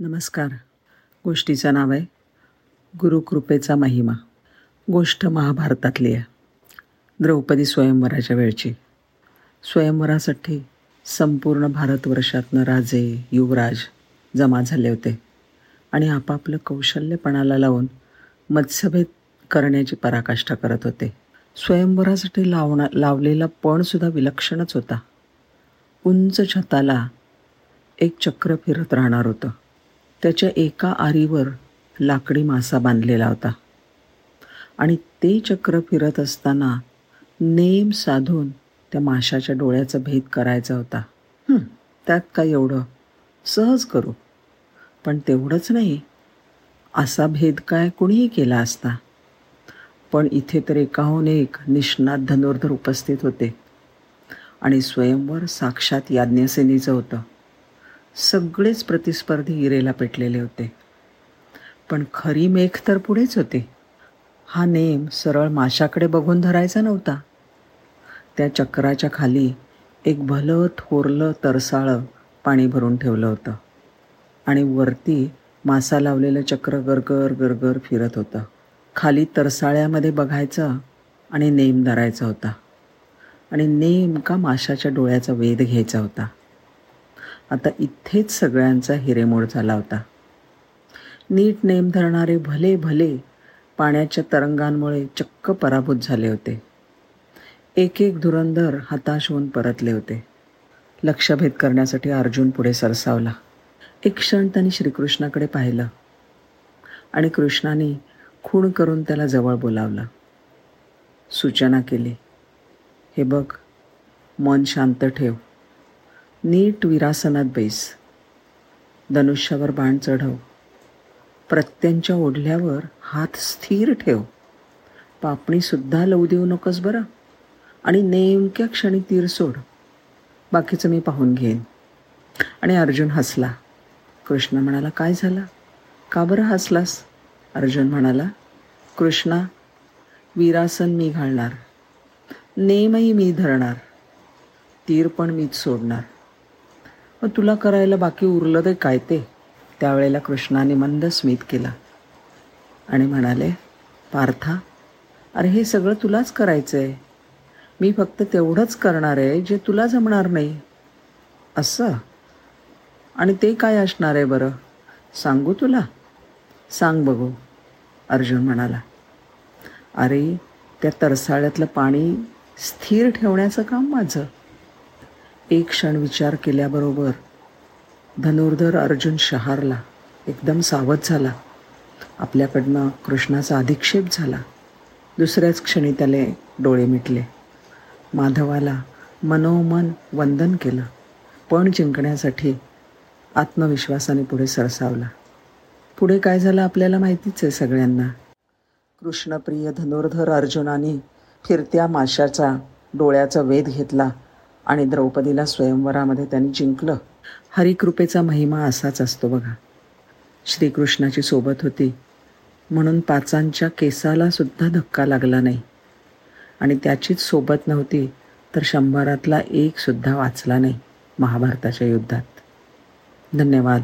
नमस्कार. गोष्टीचं नाव आहे गुरुकृपेचा महिमा. गोष्ट महाभारतातली आहे. द्रौपदी स्वयंवराच्या वेळची. स्वयंवरासाठी संपूर्ण भारतवर्षातनं राजे युवराज जमा झाले होते. आणि आपापलं कौशल्यपणाला लावून मत्स्यभेद करण्याची पराकाष्ठा करत होते. स्वयंवरासाठी लावणा लावलेला पणसुद्धा विलक्षणच होता. उंच छताला एक चक्र फिरत राहणार होतं. त्याच्या एका आरीवर लाकडी मासा बांधलेला होता. आणि ते चक्र फिरत असताना नेम साधून त्या माशाच्या डोळ्याचा भेद करायचा होता. त्यात काय एवढं? सहज करू. पण तेवढंच नाही. असा भेद काय कुणीही केला असता. पण इथे तर एकाहून एक निष्णात धनुर्धर उपस्थित होते. आणि स्वयंवर साक्षात याज्ञसेनीचं होतं. सगळेच प्रतिस्पर्धी इरेला पेटलेले होते. पण खरी मेघ तर पुढेच होते. हा नेम सरळ माशाकडे बघून धरायचा नव्हता. त्या चक्राच्या खाली एक भलं थोरलं तरसाळं पाणी भरून ठेवलं होतं. आणि वरती मासा लावलेलं चक्र गरगर गरगर फिरत होतं. खाली तरसाळ्यामध्ये बघायचं आणि नेम धरायचा होता. आणि नेमका माशाच्या डोळ्याचा वेध घ्यायचा होता. आता इथेच सगळ्यांचा हिरेमोड झाला होता. नीट नेम धरणारे भले भले पाण्याच्या तरंगांमुळे चक्क पराभूत झाले होते. एक एक धुरंधर हताश होऊन परतले होते. लक्षभेद करण्यासाठी अर्जुन पुढे सरसावला. एक क्षण त्यांनी श्रीकृष्णाकडे पाहिलं आणि कृष्णाने खूण करून त्याला जवळ बोलावलं. सूचना केली. हे बघ मन शांत ठेव. नीट विरासनात बैस. धनुष्यावर बाण चढव. प्रत्यंच्या ओढल्यावर हात स्थिर ठेव. पापणीसुद्धा लवू देऊ नकोस बरं. आणि नेमक्या क्षणी तीर सोड. बाकीचं मी पाहून घेईन. आणि अर्जुन हसला. कृष्ण म्हणाला काय झालं? का बरं हसलास? अर्जुन म्हणाला कृष्णा वीरासन मी घालणार. नेमही मी धरणार. तीर पण मीच सोडणार. मग तुला करायला बाकी उरलं ते काय ते? त्यावेळेला कृष्णाने मंद स्मित केला. आणि म्हणाले पार्था अरे हे सगळं तुलाच करायचं आहे मी फक्त तेवढंच करणार आहे जे तुला जमणार नाही. असं? आणि ते काय असणार आहे बरं? सांगू तुला? सांग बघू. अर्जुन म्हणाला अरे त्या तरसाळ्यातलं पाणी स्थिर ठेवण्याचं काम माझं. एक क्षण विचार केल्याबरोबर धनुर्धर अर्जुन शहारला एकदम सावध झाला. आपल्याकडनं कृष्णाचा अधिक्षेप झाला. दुसऱ्याच क्षणी त्याने डोळे मिटले. माधवाला मनोमन वंदन केलं. पण जिंकण्यासाठी आत्मविश्वासाने पुढे सरसावला. पुढे काय झालं आपल्याला माहितीच आहे सगळ्यांना. कृष्णप्रिय धनुर्धर अर्जुनाने फिरत्या माशाचा डोळ्याचा वेध घेतला. आणि द्रौपदीला स्वयंवरामध्ये त्यांनी जिंकलं. हरिकृपेचा महिमा असाच असतो बघा. श्रीकृष्णाची सोबत होती. म्हणून पाचांच्या केसाला सुद्धा धक्का लागला नाही. आणि त्याचीच सोबत नव्हती तर शंभरातला एकसुद्धा वाचला नाही महाभारताच्या युद्धात. धन्यवाद.